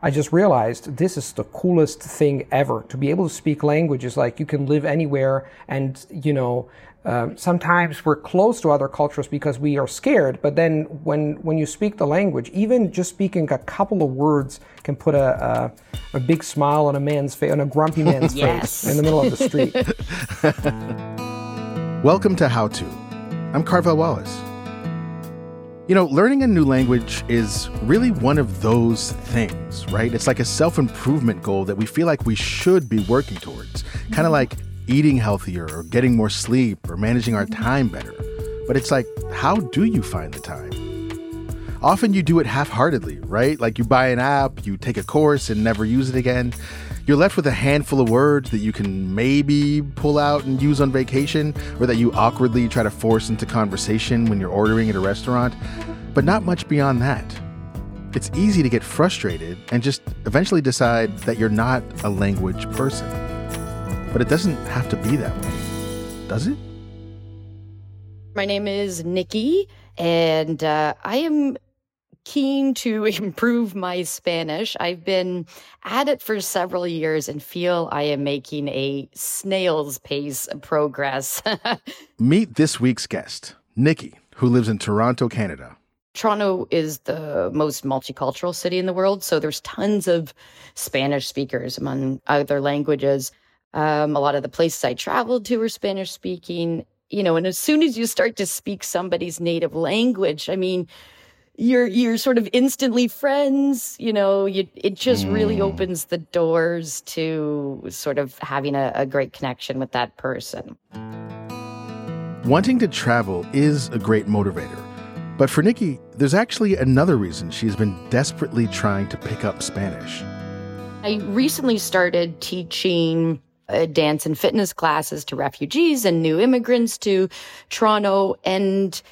I just realized this is the coolest thing ever. To be able to speak languages like you can live anywhere and you know um, sometimes we're close to other cultures because we are scared but then when when you speak the language even just speaking a couple of words can put a a, a big smile on a man's face on a grumpy man's yes. face in the middle of the street. Welcome to how to. I'm Carvell Wallace you know, learning a new language is really one of those things, right? It's like a self improvement goal that we feel like we should be working towards, kind of mm-hmm. like eating healthier or getting more sleep or managing our mm-hmm. time better. But it's like, how do you find the time? Often you do it half heartedly, right? Like you buy an app, you take a course and never use it again. You're left with a handful of words that you can maybe pull out and use on vacation, or that you awkwardly try to force into conversation when you're ordering at a restaurant, but not much beyond that. It's easy to get frustrated and just eventually decide that you're not a language person. But it doesn't have to be that way, does it? My name is Niky, and uh, I am keen to improve my Spanish. I've been at it for several years and feel I am making a snail's pace of progress. Meet this week's guest, Niky, who lives in Toronto, Canada. Toronto is the most multicultural city in the world, so there's tons of Spanish speakers among other languages. Um, a lot of the places I traveled to were Spanish speaking, you know, and as soon as you start to speak somebody's native language, I mean, you're you're sort of instantly friends you know you, it just mm. really opens the doors to sort of having a, a great connection with that person. Wanting to travel is a great motivator. But for Niky there's actually another reason she's been desperately trying to pick up spanish. I recently started teaching uh, dance and fitness classes to refugees and new immigrants to toronto and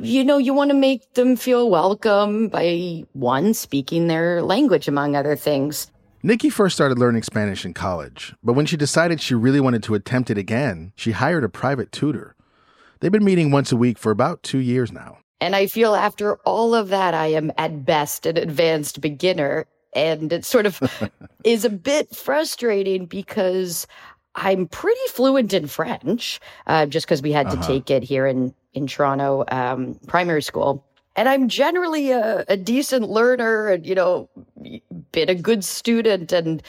you know, you want to make them feel welcome by one, speaking their language, among other things. Niky first started learning Spanish in college, but when she decided she really wanted to attempt it again, she hired a private tutor. They've been meeting once a week for about two years now. And I feel after all of that, I am at best an advanced beginner. And it sort of is a bit frustrating because I'm pretty fluent in French, uh, just because we had uh-huh. to take it here in in Toronto um, primary school. And I'm generally a, a decent learner and, you know, been a good student. And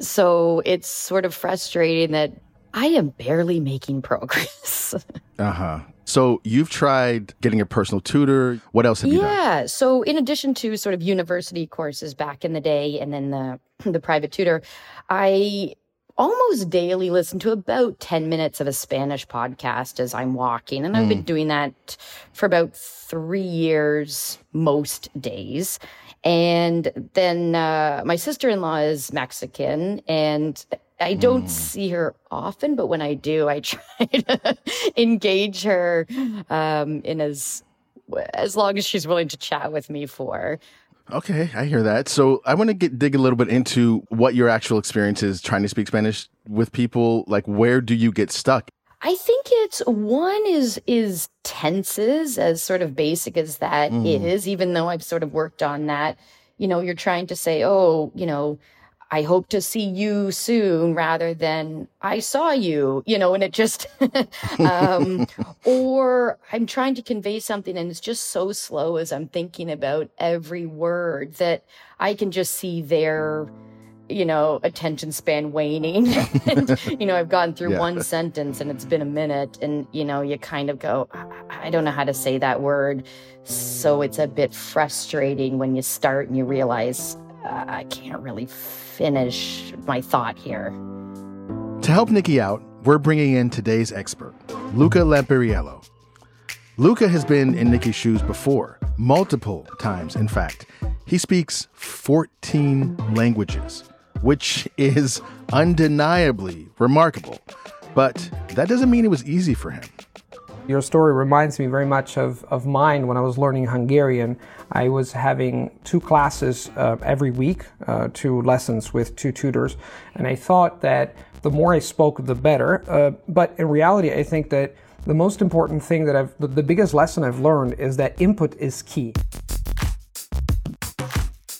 so it's sort of frustrating that I am barely making progress. uh huh. So you've tried getting a personal tutor. What else have you yeah, done? Yeah. So in addition to sort of university courses back in the day and then the the private tutor, I almost daily listen to about 10 minutes of a Spanish podcast as I'm walking. And I've been hmm. doing that for about three years, most days. And then uh, my sister in law is Mexican, and I don't mm. see her often, but when I do, I try to engage her um, in as as long as she's willing to chat with me for. Okay, I hear that. So I want to get dig a little bit into what your actual experience is trying to speak Spanish with people. Like, where do you get stuck? I think it's one is is tenses as sort of basic as that mm. is. Even though I've sort of worked on that, you know, you're trying to say, oh, you know, I hope to see you soon rather than I saw you, you know, and it just, um, or I'm trying to convey something and it's just so slow as I'm thinking about every word that I can just see their, you know, attention span waning. and, you know, I've gone through yeah. one sentence and it's been a minute and, you know, you kind of go, I don't know how to say that word. So it's a bit frustrating when you start and you realize uh, I can't really finish my thought here. To help Niky out, we're bringing in today's expert, Luca Lampariello. Luca has been in Niky's shoes before, multiple times, in fact. He speaks 14 languages, which is undeniably remarkable. But that doesn't mean it was easy for him. Your story reminds me very much of, of mine when I was learning Hungarian. I was having two classes uh, every week, uh, two lessons with two tutors, and I thought that the more I spoke, the better. Uh, but in reality, I think that the most important thing that I've, the, the biggest lesson I've learned is that input is key.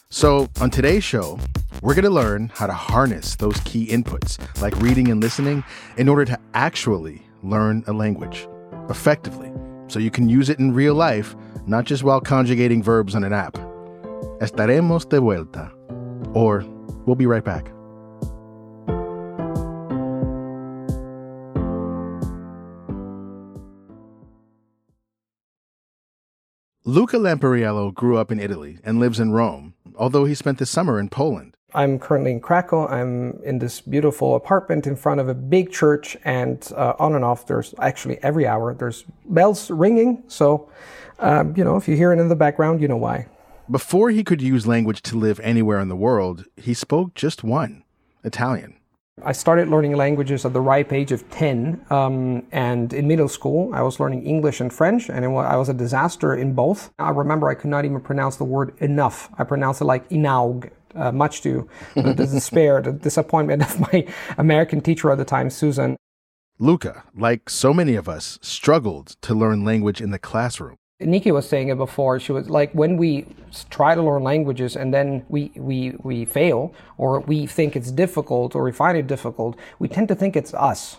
So, on today's show, we're going to learn how to harness those key inputs, like reading and listening, in order to actually learn a language effectively so you can use it in real life, not just while conjugating verbs on an app. Estaremos de vuelta. Or we'll be right back. Luca Lampariello grew up in Italy and lives in Rome, although he spent the summer in Poland. I'm currently in Krakow. I'm in this beautiful apartment in front of a big church, and uh, on and off, there's actually every hour there's bells ringing. So, um, you know, if you hear it in the background, you know why. Before he could use language to live anywhere in the world, he spoke just one Italian. I started learning languages at the ripe age of 10. Um, and in middle school, I was learning English and French, and I was a disaster in both. I remember I could not even pronounce the word enough. I pronounced it like inaug, uh, much to the despair, the disappointment of my American teacher at the time, Susan. Luca, like so many of us, struggled to learn language in the classroom. Niky was saying it before. She was like, when we try to learn languages and then we, we, we fail, or we think it's difficult, or we find it difficult, we tend to think it's us.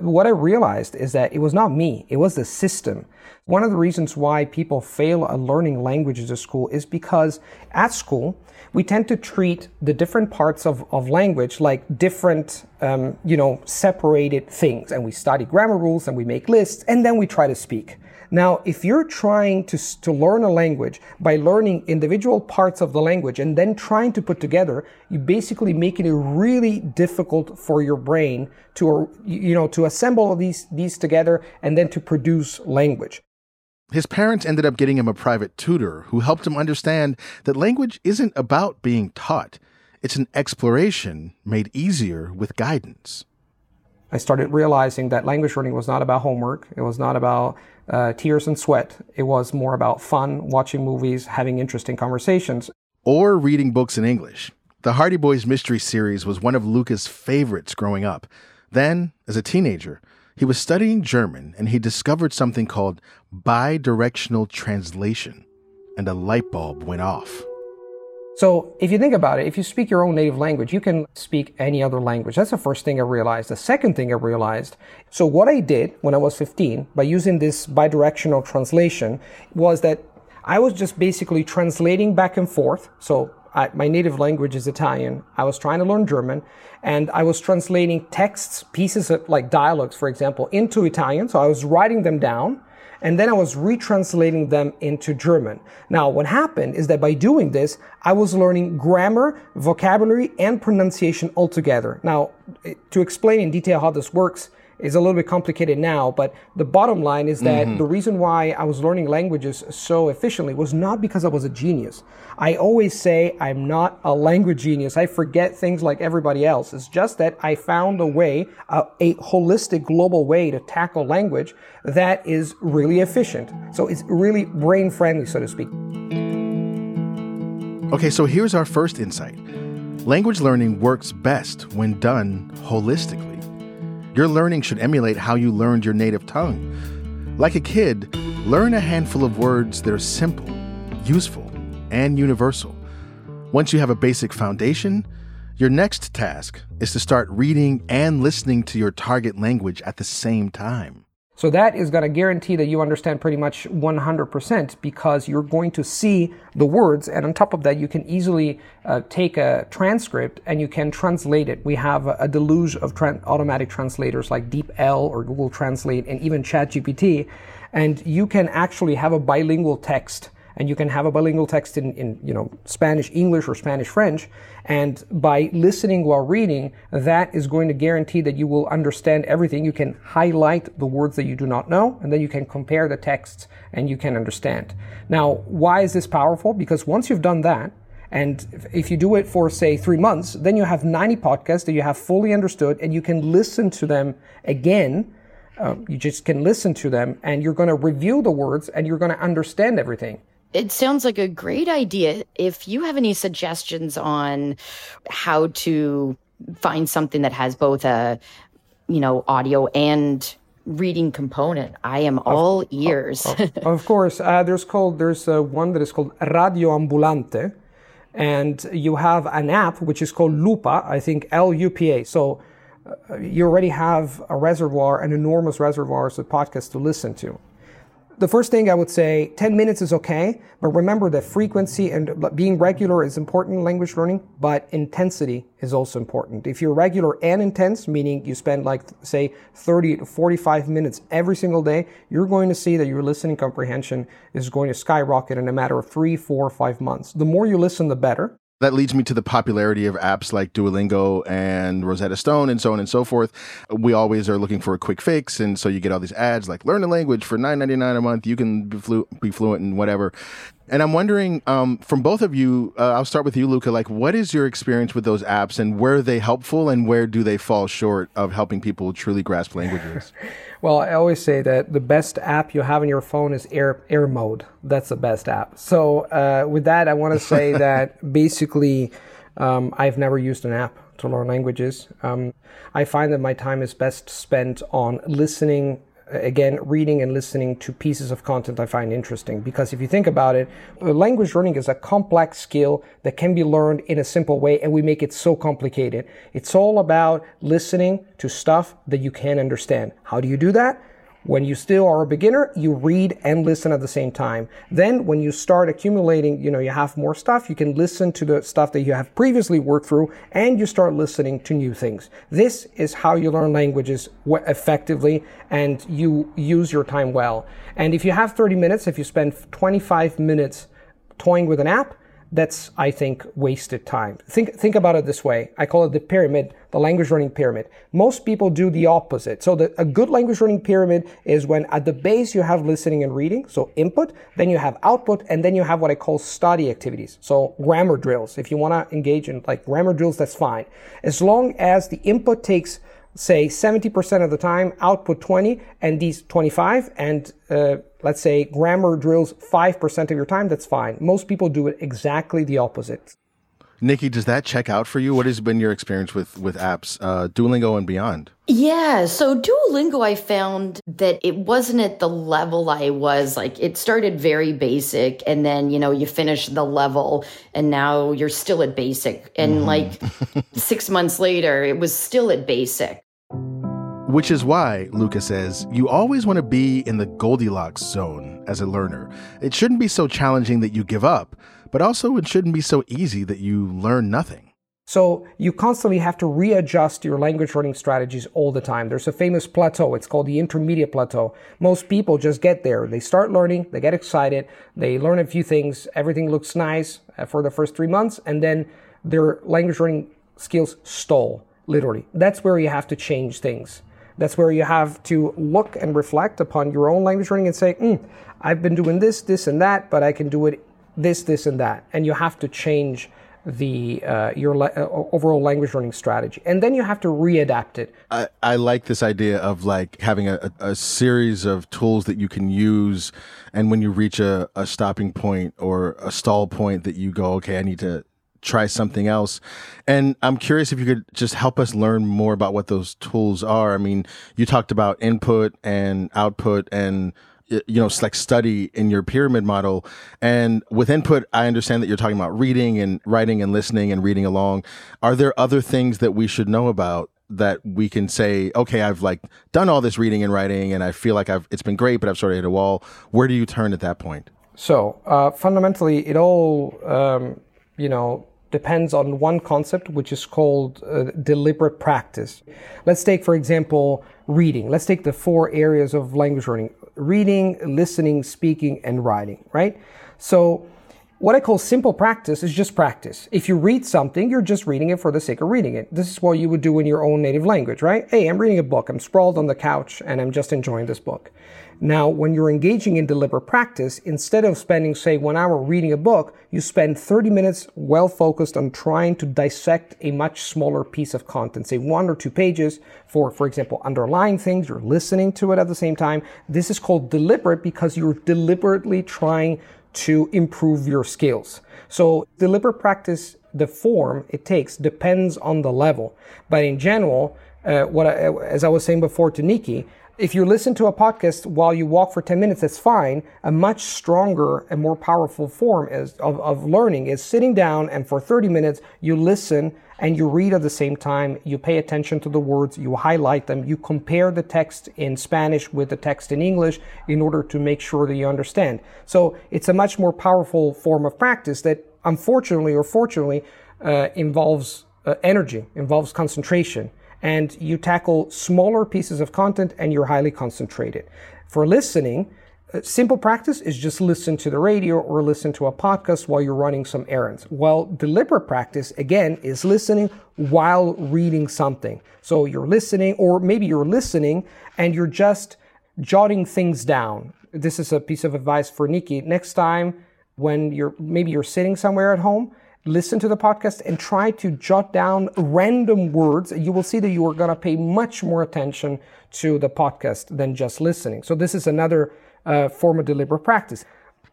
What I realized is that it was not me, it was the system. One of the reasons why people fail at learning languages at school is because at school, we tend to treat the different parts of, of language like different, um, you know, separated things. And we study grammar rules and we make lists and then we try to speak. Now, if you're trying to, to learn a language by learning individual parts of the language and then trying to put together, you're basically making it really difficult for your brain to, you know, to assemble these, these together and then to produce language. His parents ended up getting him a private tutor who helped him understand that language isn't about being taught. It's an exploration made easier with guidance. I started realizing that language learning was not about homework. It was not about uh, tears and sweat. It was more about fun, watching movies, having interesting conversations. Or reading books in English. The Hardy Boys Mystery Series was one of Luca's favorites growing up. Then, as a teenager, he was studying German and he discovered something called bidirectional translation, and a light bulb went off. So, if you think about it, if you speak your own native language, you can speak any other language. That's the first thing I realized. The second thing I realized, so what I did when I was 15 by using this bidirectional translation was that I was just basically translating back and forth. So, I, my native language is Italian. I was trying to learn German and I was translating texts, pieces of like dialogues, for example, into Italian. So I was writing them down and then I was retranslating them into German. Now, what happened is that by doing this, I was learning grammar, vocabulary, and pronunciation altogether. Now, eh, to explain in detail how this works, is a little bit complicated now, but the bottom line is that mm-hmm. the reason why I was learning languages so efficiently was not because I was a genius. I always say I'm not a language genius. I forget things like everybody else. It's just that I found a way, a, a holistic global way to tackle language that is really efficient. So it's really brain friendly, so to speak. Okay, so here's our first insight. Language learning works best when done holistically. Your learning should emulate how you learned your native tongue. Like a kid, learn a handful of words that are simple, useful, and universal. Once you have a basic foundation, your next task is to start reading and listening to your target language at the same time. So that is going to guarantee that you understand pretty much 100% because you're going to see the words. And on top of that, you can easily uh, take a transcript and you can translate it. We have a, deluge of automatic translators like DeepL or Google Translate and even ChatGPT. And you can actually have a bilingual text and you can have a bilingual text in, in you know Spanish English or Spanish French and by listening while reading that is going to guarantee that you will understand everything you can highlight the words that you do not know and then you can compare the texts and you can understand now why is this powerful because once you've done that and if you do it for, say, three months, then you have 90 podcasts that you have fully understood and you can listen to them again. Uh, you just can listen to them and you're going to review the words and you're going to understand everything. It sounds like a great idea. If you have any suggestions on how to find something that has both a, you know, audio and reading component, I am all ears. Of, of, of course, uh, there's called there's uh, one that is called Radio Ambulante, And you have an app which is called Lupa, I think L U P A. So uh, you already have a reservoir, an enormous reservoir of podcasts to listen to the first thing I would say, 10 minutes is okay, but remember that frequency and being regular is important in language learning, but intensity is also important. If you're regular and intense, meaning you spend like, say, 30 to 45 minutes every single day, you're going to see that your listening comprehension is going to skyrocket in a matter of three, four, five months. The more you listen, the better that leads me to the popularity of apps like Duolingo and Rosetta Stone and so on and so forth. We always are looking for a quick fix, and so you get all these ads like learn a language for nine ninety nine a month. You can be, flu- be fluent in whatever. And I'm wondering um, from both of you, uh, I'll start with you, Luca. Like, what is your experience with those apps, and where are they helpful, and where do they fall short of helping people truly grasp languages? well, I always say that the best app you have on your phone is Air Air Mode. That's the best app. So uh, with that, I want to say that basically, um, I've never used an app to learn languages. Um, I find that my time is best spent on listening again, reading and listening to pieces of content I find interesting. Because if you think about it, uh, language learning is a complex skill that can be learned in a simple way, and we make it so complicated. It's all about listening to stuff that you can understand. How do you do that? When you still are a beginner, you read and listen at the same time. Then when you start accumulating, you know, you have more stuff, you can listen to the stuff that you have previously worked through and you start listening to new things. This is how you learn languages effectively and you use your time well. And if you have 30 minutes, if you spend 25 minutes toying with an app, that's I think wasted time. Think think about it this way. I call it the pyramid, the language learning pyramid. Most people do the opposite. So the, a good language learning pyramid is when at the base you have listening and reading, so input, then you have output, and then you have what I call study activities. So grammar drills. If you want to engage in like grammar drills, that's fine. As long as the input takes say 70% of the time, output 20, and these 25, and uh, let's say grammar drills 5% of your time, that's fine. Most people do it exactly the opposite. Niky, does that check out for you? What has been your experience with with apps, uh, Duolingo and beyond? Yeah, so Duolingo, I found that it wasn't at the level I was. Like, it started very basic, and then you know you finish the level, and now you're still at basic. And mm. like six months later, it was still at basic. Which is why, Luca says, you always want to be in the Goldilocks zone as a learner. It shouldn't be so challenging that you give up, but also it shouldn't be so easy that you learn nothing. So you constantly have to readjust your language learning strategies all the time. There's a famous plateau. It's called the intermediate plateau. Most people just get there. They start learning, they get excited, they learn a few things, everything looks nice uh, for the first three months, and then their language learning skills stall, literally. That's where you have to change things. That's where you have to look and reflect upon your own language learning and say, mm, I've been doing this, this, and that, but I can do it this, this, and that. And you have to change the uh, your le- uh, overall language learning strategy, and then you have to readapt it. I, I like this idea of like having a, a, series of tools that you can use, and when you reach a, a stopping point or a stall point, that you go, okay, I need to try something else. And I'm curious if you could just help us learn more about what those tools are. I mean, you talked about input and output and you know, like study in your pyramid model. And with input, I understand that you're talking about reading and writing and listening and reading along. Are there other things that we should know about that we can say, okay, I've like done all this reading and writing and I feel like I've, it's been great, but I've sort of hit a wall. Where do you turn at that point? So, uh, fundamentally, it all, um, you know, depends on one concept, which is called uh, deliberate practice. Let's take, for example, reading. Let's take the four areas of language learning reading, listening, speaking, and writing, right? So, what I call simple practice is just practice. If you read something, you're just reading it for the sake of reading it. This is what you would do in your own native language, right? Hey, I'm reading a book. I'm sprawled on the couch and I'm just enjoying this book. Now, when you're engaging in deliberate practice, instead of spending, say, one hour reading a book, you spend 30 minutes well focused on trying to dissect a much smaller piece of content, say one or two pages for, for example, underlying things. You're listening to it at the same time. This is called deliberate because you're deliberately trying to improve your skills. So deliberate practice, the form it takes depends on the level. But in general, uh, what I, as I was saying before to Niky, if you listen to a podcast while you walk for 10 minutes, that's fine. A much stronger and more powerful form is, of, of learning is sitting down and for 30 minutes you listen and you read at the same time. You pay attention to the words, you highlight them, you compare the text in Spanish with the text in English in order to make sure that you understand. So it's a much more powerful form of practice that unfortunately or fortunately uh, involves uh, energy, involves concentration and you tackle smaller pieces of content and you're highly concentrated. For listening, Uh, simple practice is just listen to the radio or listen to a podcast while you're running some errands. While deliberate practice, again, is listening while reading something. So you're listening, or maybe you're listening and you're just jotting things down. This is a piece of advice for Niky. Next time, when you're maybe you're sitting somewhere at home, listen to the podcast and try to jot down random words. You will see that you are going to pay much more attention to the podcast than just listening. So this is another uh, form of deliberate practice.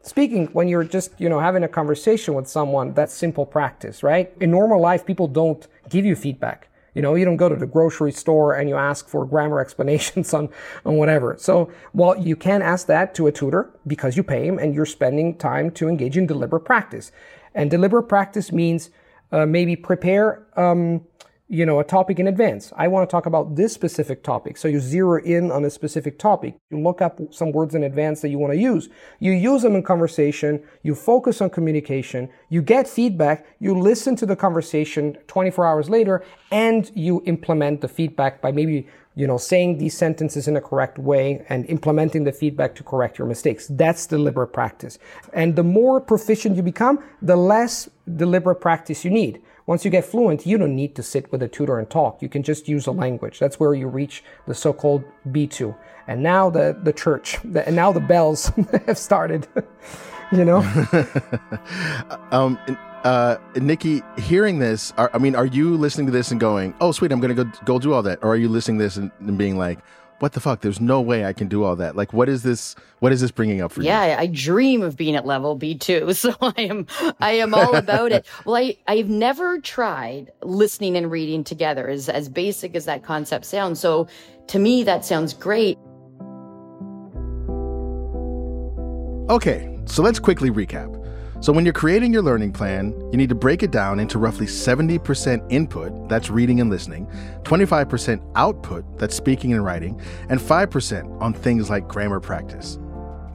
Speaking when you're just, you know, having a conversation with someone, that's simple practice, right? In normal life, people don't give you feedback. You know, you don't go to the grocery store and you ask for grammar explanations on, on whatever. So, while you can ask that to a tutor because you pay him and you're spending time to engage in deliberate practice. And deliberate practice means uh, maybe prepare, um, you know, a topic in advance. I want to talk about this specific topic. So you zero in on a specific topic. You look up some words in advance that you want to use. You use them in conversation. You focus on communication. You get feedback. You listen to the conversation 24 hours later and you implement the feedback by maybe you know, saying these sentences in a correct way and implementing the feedback to correct your mistakes. That's deliberate practice. And the more proficient you become, the less deliberate practice you need. Once you get fluent, you don't need to sit with a tutor and talk. You can just use a language. That's where you reach the so-called B2. And now the, the church, the, and now the bells have started, you know? um, uh, Niky, hearing this, are, I mean, are you listening to this and going, "Oh, sweet, I'm going to go go do all that," or are you listening to this and, and, being like, "What the fuck? There's no way I can do all that." Like, what is this? What is this bringing up for yeah, you? Yeah, I dream of being at level B two, so I am I am all about it. Well, I I've never tried listening and reading together, as as basic as that concept sounds. So to me, that sounds great. Okay, so let's quickly recap. So, when you're creating your learning plan, you need to break it down into roughly 70% input, that's reading and listening, 25% output, that's speaking and writing, and 5% on things like grammar practice.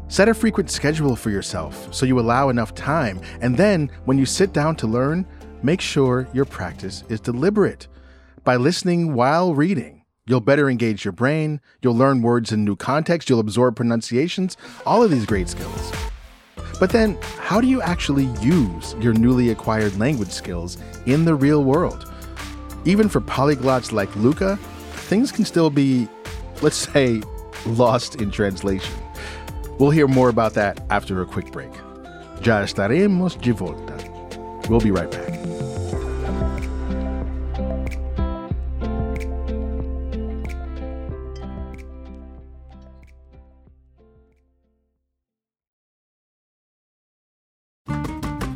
Set a frequent schedule for yourself so you allow enough time, and then when you sit down to learn, make sure your practice is deliberate. By listening while reading, you'll better engage your brain, you'll learn words in new context, you'll absorb pronunciations, all of these great skills. But then, how do you actually use your newly acquired language skills in the real world? Even for polyglots like Luca, things can still be, let's say, lost in translation. We'll hear more about that after a quick break. Ya estaremos de volta. We'll be right back.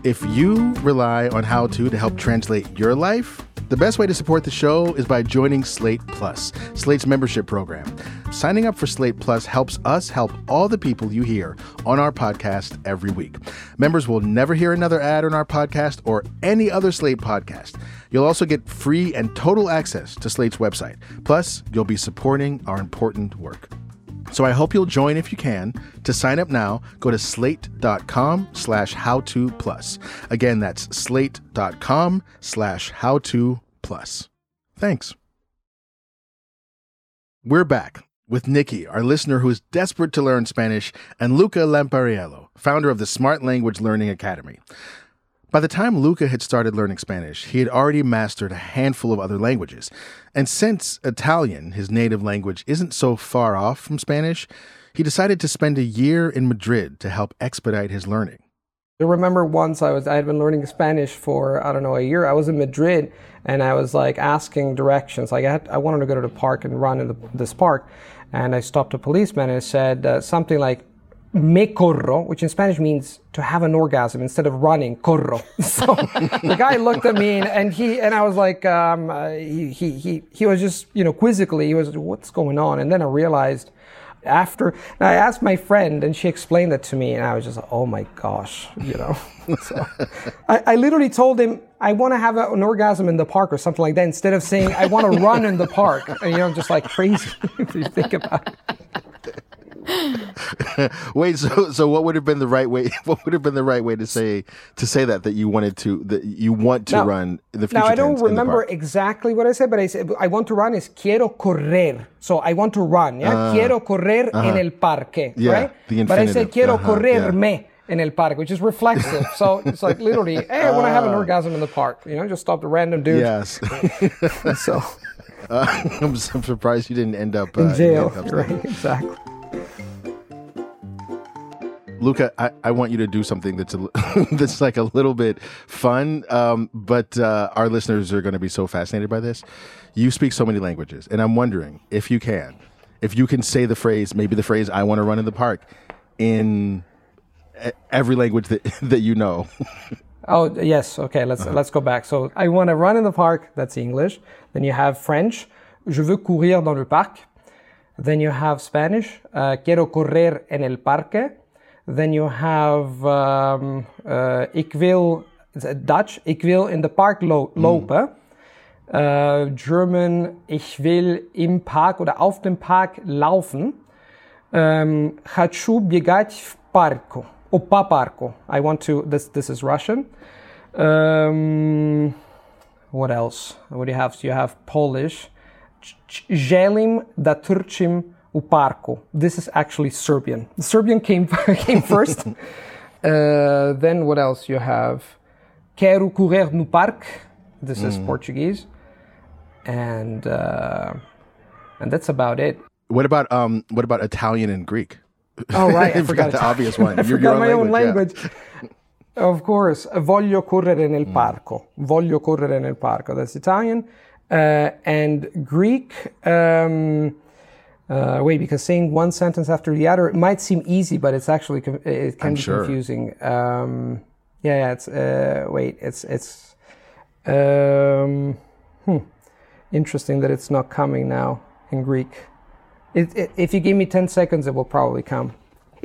If you rely on How To to help translate your life, the best way to support the show is by joining Slate Plus, Slate's membership program. Signing up for Slate Plus helps us help all the people you hear on our podcast every week. Members will never hear another ad on our podcast or any other Slate podcast. You'll also get free and total access to Slate's website. Plus, you'll be supporting our important work. So I hope you'll join if you can. To sign up now, go to slate.com slash how to plus. Again, that's slate.com slash how to plus. Thanks. We're back with Niky, our listener who is desperate to learn Spanish, and Luca Lampariello, founder of the Smart Language Learning Academy. By the time Luca had started learning Spanish, he had already mastered a handful of other languages. And since Italian, his native language, isn't so far off from Spanish, he decided to spend a year in Madrid to help expedite his learning. I remember once I was I had been learning Spanish for I don't know a year. I was in Madrid and I was like asking directions. Like I had, I wanted to go to the park and run in the, this park, and I stopped a policeman and said uh, something like me corro, which in Spanish means to have an orgasm instead of running, corro. So the guy looked at me and, and he and I was like, um, uh, he, he he he was just you know quizzically, he was what's going on, and then I realized after I asked my friend and she explained it to me and I was just like, oh my gosh, you know. so I, I, literally told him I want to have a, an orgasm in the park or something like that instead of saying I want to run in the park. And you know, just like crazy if you think about it. Wait, so so what would have been the right way? What would have been the right way to say to say that that you wanted to that you want to now, run in the future? Now I don't remember exactly what I said, but I said I want to run is quiero correr. So I want to run. Yeah, uh, quiero correr uh-huh. en el parque. Yeah, right. The but I said quiero uh-huh, correrme. Yeah. In el parque, which is reflexive. So it's like literally, hey, I want to have an ah. orgasm in the park. You know, just stop the random dude. Yes. so uh, I'm, I'm, surprised you didn't end up uh, in jail. In right, exactly. Luca, I, I want you to do something that's a, that's like a little bit fun, um, but uh, our listeners are going to be so fascinated by this. You speak so many languages, and I'm wondering if you can, if you can say the phrase, maybe the phrase "I want to run in the park," in every language that that you know. oh yes, okay. Let's uh-huh. let's go back. So I want to run in the park. That's English. Then you have French. Je veux courir dans le parc. Then you have Spanish. Uh, quiero correr en el parque. Then you have um, uh, ik wil, Dutch, ik wil in de park lo mm. lopen. Uh, German, ich will im Park oder auf dem Park laufen. Um, хочу бегать в парку. О, по парку. I want to, this, this is Russian. Um, what else? What do you have? So you have Polish. Želim da trčim Uparko. This is actually Serbian. The Serbian came came first. uh, then what else you have? Quero correr no parque. This mm. is Portuguese, and uh, and that's about it. What about um? What about Italian and Greek? Oh right, I forgot the obvious one. I forgot your my own language. Yeah. of course, voglio correre nel mm. parco. Voglio correre nel parco. That's Italian, uh, and Greek. Um, uh, wait, because saying one sentence after the other it might seem easy, but it's actually it can I'm be sure. confusing. Um, yeah, yeah, it's uh, wait, it's it's um, hmm, interesting that it's not coming now in Greek. It, it, if you give me ten seconds, it will probably come.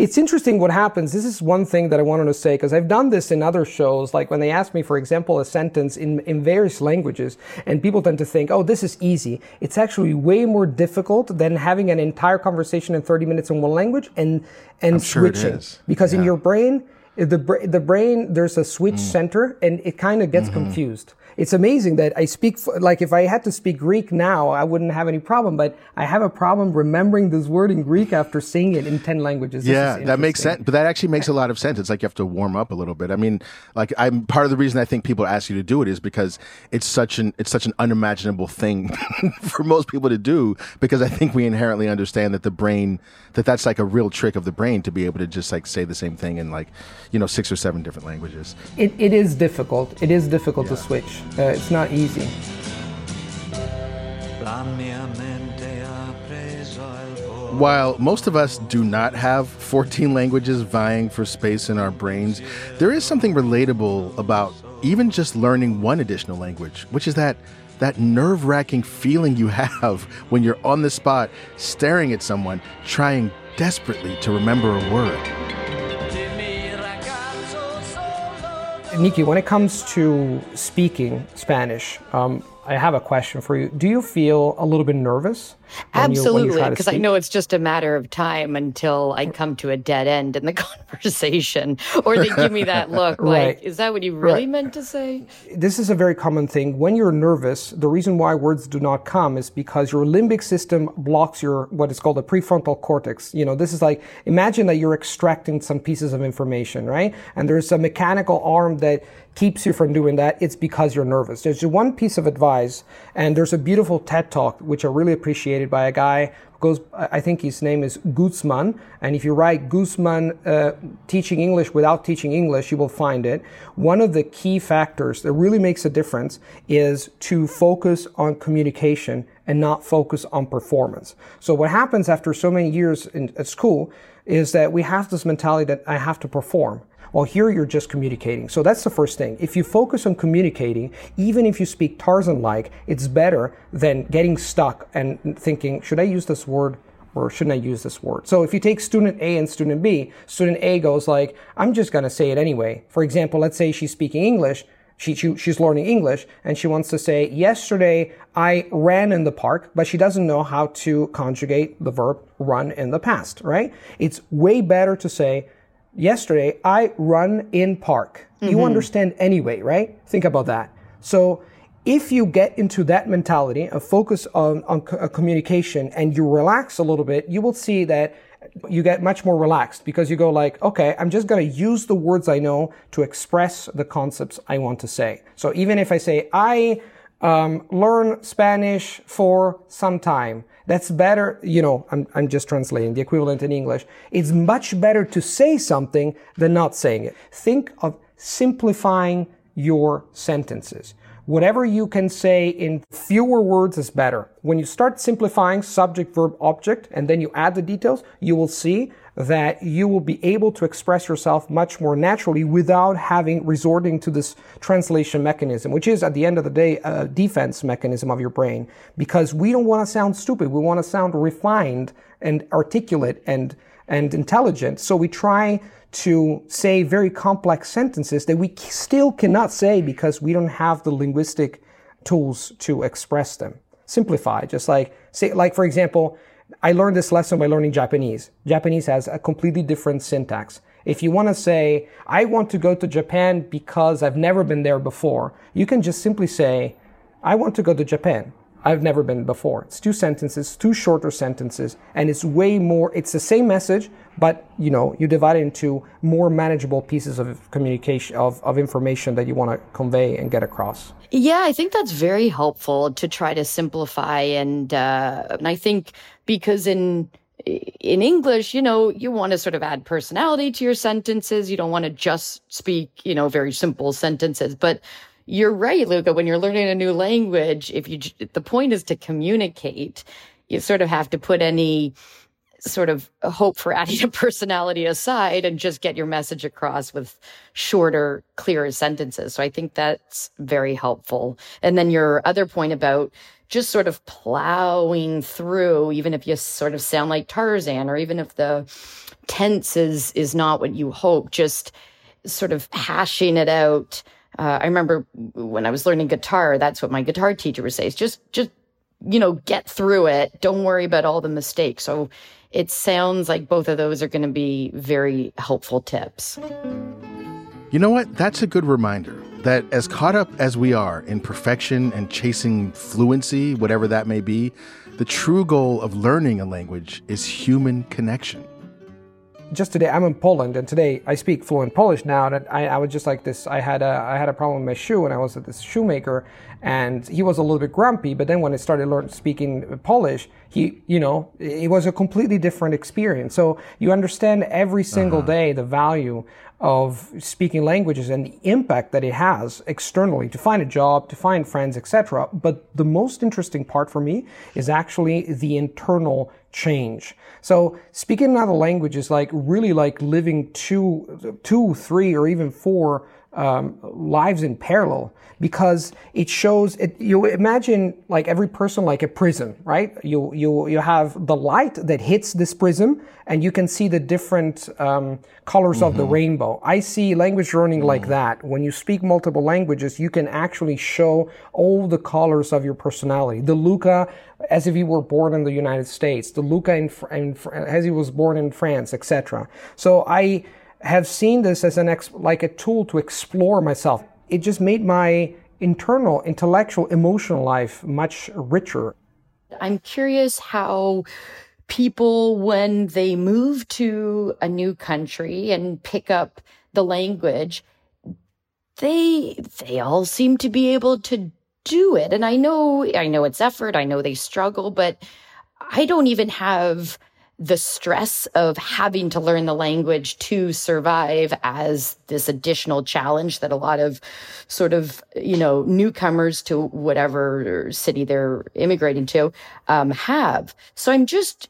It's interesting what happens. This is one thing that I wanted to say because I've done this in other shows, like when they ask me, for example, a sentence in, in various languages, and people tend to think, oh, this is easy. It's actually way more difficult than having an entire conversation in 30 minutes in one language and, and switching. Because yeah. in your brain, the, the brain, there's a switch mm. center and it kind of gets mm-hmm. confused it's amazing that I speak, like if I had to speak Greek now, I wouldn't have any problem, but I have a problem remembering this word in Greek after saying it in 10 languages. yeah, that makes sense. But that actually makes a lot of sense. It's like you have to warm up a little bit. I mean, like I'm part of the reason I think people ask you to do it is because it's such an, it's such an unimaginable thing for most people to do because I think we inherently understand that the brain, that that's like a real trick of the brain to be able to just like say the same thing in like, you know, six or seven different languages. It, it is difficult. It is difficult yeah. to switch. Uh, it's not easy. While most of us do not have 14 languages vying for space in our brains, there is something relatable about even just learning one additional language, which is that that nerve-wracking feeling you have when you're on the spot staring at someone trying desperately to remember a word. Niky, when it comes to speaking Spanish, um, I have a question for you. Do you feel a little bit nervous? Absolutely, because I know it's just a matter of time until I come to a dead end in the conversation, or they give me that look right. like, "Is that what you really right. meant to say?" This is a very common thing. When you're nervous, the reason why words do not come is because your limbic system blocks your what is called the prefrontal cortex. You know, this is like imagine that you're extracting some pieces of information, right? And there's a mechanical arm that keeps you from doing that, it's because you're nervous. There's one piece of advice, and there's a beautiful TED talk, which I really appreciated by a guy who goes, I think his name is Guzman. And if you write Guzman uh, teaching English without teaching English, you will find it. One of the key factors that really makes a difference is to focus on communication and not focus on performance. So what happens after so many years in, at school is that we have this mentality that I have to perform. Well, here you're just communicating. So that's the first thing. If you focus on communicating, even if you speak Tarzan like, it's better than getting stuck and thinking, should I use this word? or shouldn't I use this word? So if you take student A and student B, student A goes like, I'm just going to say it anyway. For example, let's say she's speaking English. She, she, she's learning English and she wants to say, yesterday I ran in the park, but she doesn't know how to conjugate the verb run in the past, right? It's way better to say, yesterday, I run in park. Mm-hmm. You understand anyway, right? Think about that. So if you get into that mentality and focus on, on co- uh, communication and you relax a little bit, you will see that you get much more relaxed because you go like, okay, I'm just going to use the words I know to express the concepts I want to say. So even if I say, I um, learn Spanish for some time, that's better, you know, I'm, I'm just translating the equivalent in English. It's much better to say something than not saying it. Think of simplifying your sentences. Whatever you can say in fewer words is better. When you start simplifying subject, verb, object, and then you add the details, you will see that you will be able to express yourself much more naturally without having resorting to this translation mechanism, which is at the end of the day a defense mechanism of your brain. Because we don't want to sound stupid. We want to sound refined and articulate and, and intelligent. So we try to say very complex sentences that we still cannot say because we don't have the linguistic tools to express them. Simplify, just like say, like for example, I learned this lesson by learning Japanese. Japanese has a completely different syntax. If you want to say, I want to go to Japan because I've never been there before, you can just simply say, I want to go to Japan. I've never been before. It's two sentences, two shorter sentences, and it's way more, it's the same message, but you know, you divide it into more manageable pieces of communication, of, of information that you want to convey and get across. Yeah, I think that's very helpful to try to simplify. And, uh, and I think because in, in English, you know, you want to sort of add personality to your sentences. You don't want to just speak, you know, very simple sentences, but you're right, Luca. When you're learning a new language, if you, the point is to communicate, you sort of have to put any sort of hope for adding a personality aside and just get your message across with shorter, clearer sentences. So I think that's very helpful. And then your other point about just sort of plowing through, even if you sort of sound like Tarzan or even if the tense is, is not what you hope, just sort of hashing it out uh, I remember when I was learning guitar, that's what my guitar teacher would say: is just, just, you know, get through it. Don't worry about all the mistakes. So it sounds like both of those are going to be very helpful tips. You know what? That's a good reminder that as caught up as we are in perfection and chasing fluency, whatever that may be, the true goal of learning a language is human connection just today I'm in Poland and today I speak fluent Polish now that I, I, was just like this I had a I had a problem with my shoe and I was at this shoemaker and he was a little bit grumpy but then when I started learning speaking Polish he you know it was a completely different experience so you understand every single uh-huh. day the value of speaking languages and the impact that it has externally to find a job, to find friends, etc. But the most interesting part for me is actually the internal change. So speaking another language is like really like living two, two, three, or even four um, lives in parallel because it shows it, you imagine like every person like a prism right you you you have the light that hits this prism and you can see the different um, colors mm-hmm. of the mm-hmm. rainbow i see language learning mm. like that when you speak multiple languages you can actually show all the colors of your personality the luca as if he were born in the united states the luca in, in as he was born in france etc so i have seen this as an ex- like a tool to explore myself. It just made my internal, intellectual, emotional life much richer. I'm curious how people, when they move to a new country and pick up the language, they they all seem to be able to do it. And I know I know it's effort. I know they struggle, but I don't even have the stress of having to learn the language to survive as this additional challenge that a lot of sort of you know newcomers to whatever city they're immigrating to um, have so i'm just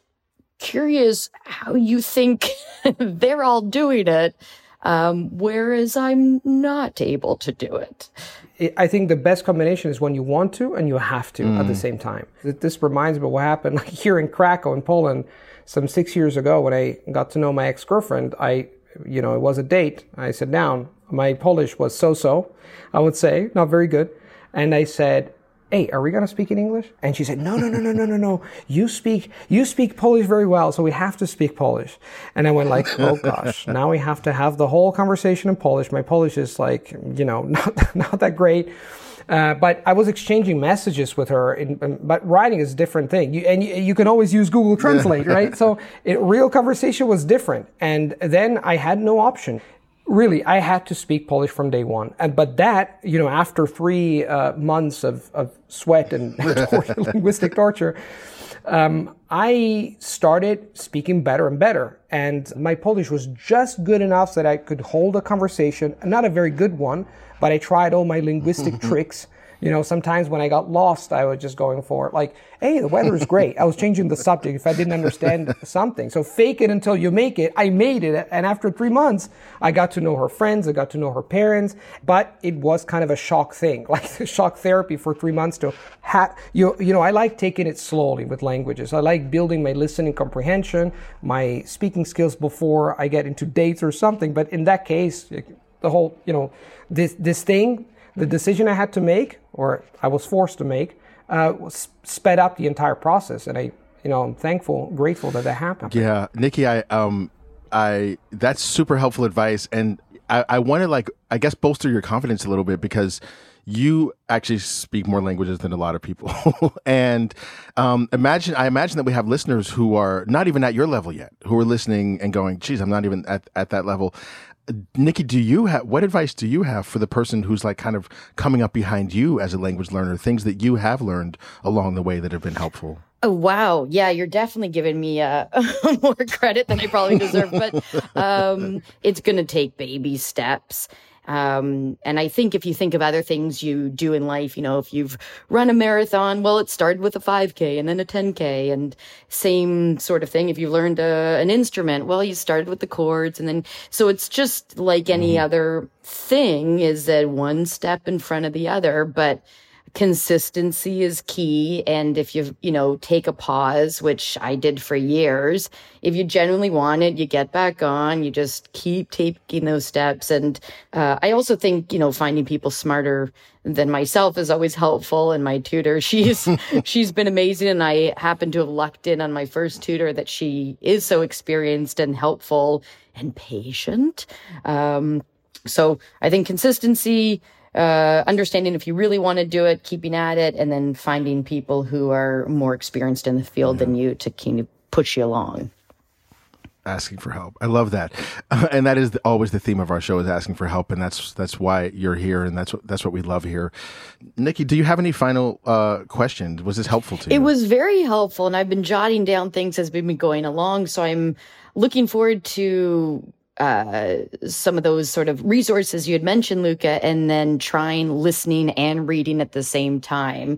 curious how you think they're all doing it um, whereas i'm not able to do it I think the best combination is when you want to and you have to mm. at the mm. same time. This reminds me of what happened here in Krakow in Poland some six years ago when I got to know my ex girlfriend, I, you know, it was a date. I sat down. My Polish was so so, I would say, not very good. And I said, Hey, are we going to speak in English? And she said, No, no, no, no, no, no, no. You speak, you speak Polish very well, so we have to speak Polish. And I went like, Oh gosh, now we have to have the whole conversation in Polish. My Polish is like, you know, not, not that great. Uh, but I was exchanging messages with her, in, in, but writing is a different thing. You, and you, you, can always use Google Translate, right? So it, real conversation was different. And then I had no option. Really, I had to speak Polish from day one. And, but that, you know, after three uh, months of, of sweat and linguistic torture, um, I started speaking better and better. And my Polish was just good enough that I could hold a conversation, not a very good one, but I tried all my linguistic tricks. You know, sometimes when I got lost, I was just going for it. Like, hey, the weather is great. I was changing the subject if I didn't understand something. So fake it until you make it. I made it. And after three months, I got to know her friends. I got to know her parents. But it was kind of a shock thing, like shock therapy for three months to have, you, you know, I like taking it slowly with languages. I like building my listening comprehension, my speaking skills before I get into dates or something. But in that case, the whole, you know, this, this thing, the decision I had to make, or I was forced to make, uh, sped up the entire process. And I, you know, I'm thankful, grateful that that happened. Yeah. Niky, I, um, I, that's super helpful advice. And I, I want to like, I guess, bolster your confidence a little bit because you actually speak more languages than a lot of people. and um, imagine, I imagine that we have listeners who are not even at your level yet, who are listening and going, geez, I'm not even at, at that level. Niky, do you have what advice do you have for the person who's like kind of coming up behind you as a language learner? Things that you have learned along the way that have been helpful. Oh wow, yeah, you're definitely giving me uh, more credit than I probably deserve, but um, it's going to take baby steps. Um, and I think if you think of other things you do in life, you know, if you've run a marathon, well, it started with a 5K and then a 10K and same sort of thing. If you learned a, an instrument, well, you started with the chords and then, so it's just like any mm-hmm. other thing is that one step in front of the other, but consistency is key. And if you, you know, take a pause, which I did for years, if you genuinely want it, you get back on, you just keep taking those steps. And uh, I also think, you know, finding people smarter than myself is always helpful. And my tutor, she's, she's been amazing. And I happen to have lucked in on my first tutor that she is so experienced and helpful and patient. Um, so I think consistency, uh, understanding if you really want to do it, keeping at it, and then finding people who are more experienced in the field than you to kind of push you along. Asking for help. I love that, uh, and that is the, always the theme of our show is asking for help, and that's that's why you're here, and that's what that's what we love here. Niky, do you have any final uh, questions? Was this helpful to you? It was very helpful, and I've been jotting down things as we've been going along, so I'm looking forward to uh, some of those sort of resources you had mentioned, Luca, and then trying listening and reading at the same time.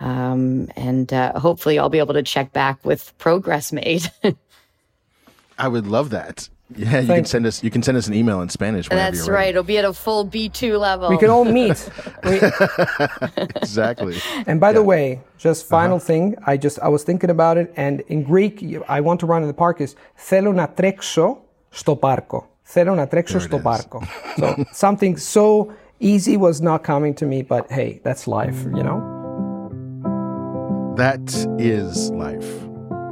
Um, and uh, hopefully, I'll be able to check back with progress made. I would love that. Yeah, you can send us. You can send us an email in Spanish. That's right. It'll be at a full B two level. We can all meet. We... exactly. and by yeah. the way, just uh-huh. final uh-huh. thing. I just I was thinking about it, and in Greek, I want to run in the park is thelon atrexo, στο πάρκο. Θέλω να τρέξω στο πάρκο. So something so easy was not coming to me, but hey, that's life, you know? That is life.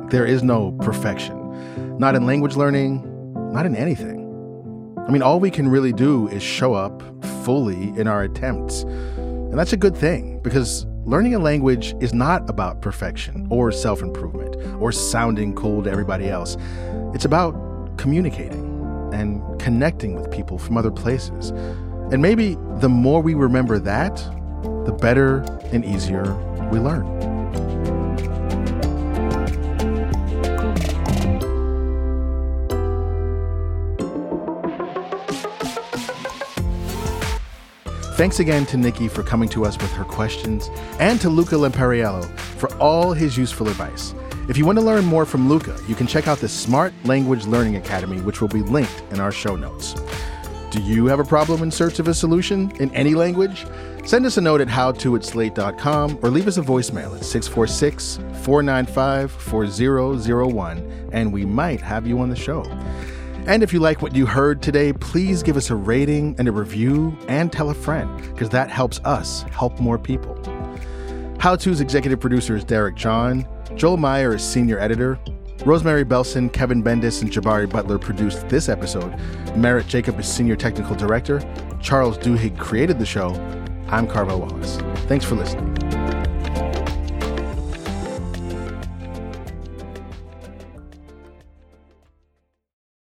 There is no perfection. Not in language learning, not in anything. I mean, all we can really do is show up fully in our attempts. And that's a good thing because learning a language is not about perfection or self improvement or sounding cool to everybody else. It's about communicating and connecting with people from other places. And maybe the more we remember that, the better and easier we learn. Thanks again to Niky for coming to us with her questions and to Luca Lampariello for all his useful advice. If you want to learn more from Luca, you can check out the Smart Language Learning Academy, which will be linked in our show notes. Do you have a problem in search of a solution in any language? Send us a note at howto or leave us a voicemail at 646 495 4001 and we might have you on the show. And if you like what you heard today, please give us a rating and a review and tell a friend because that helps us help more people. How To's executive producer is Derek John. Joel Meyer is senior editor. Rosemary Belson, Kevin Bendis, and Jabari Butler produced this episode. Merritt Jacob is senior technical director. Charles Duhigg created the show. I'm Carvell Wallace. Thanks for listening.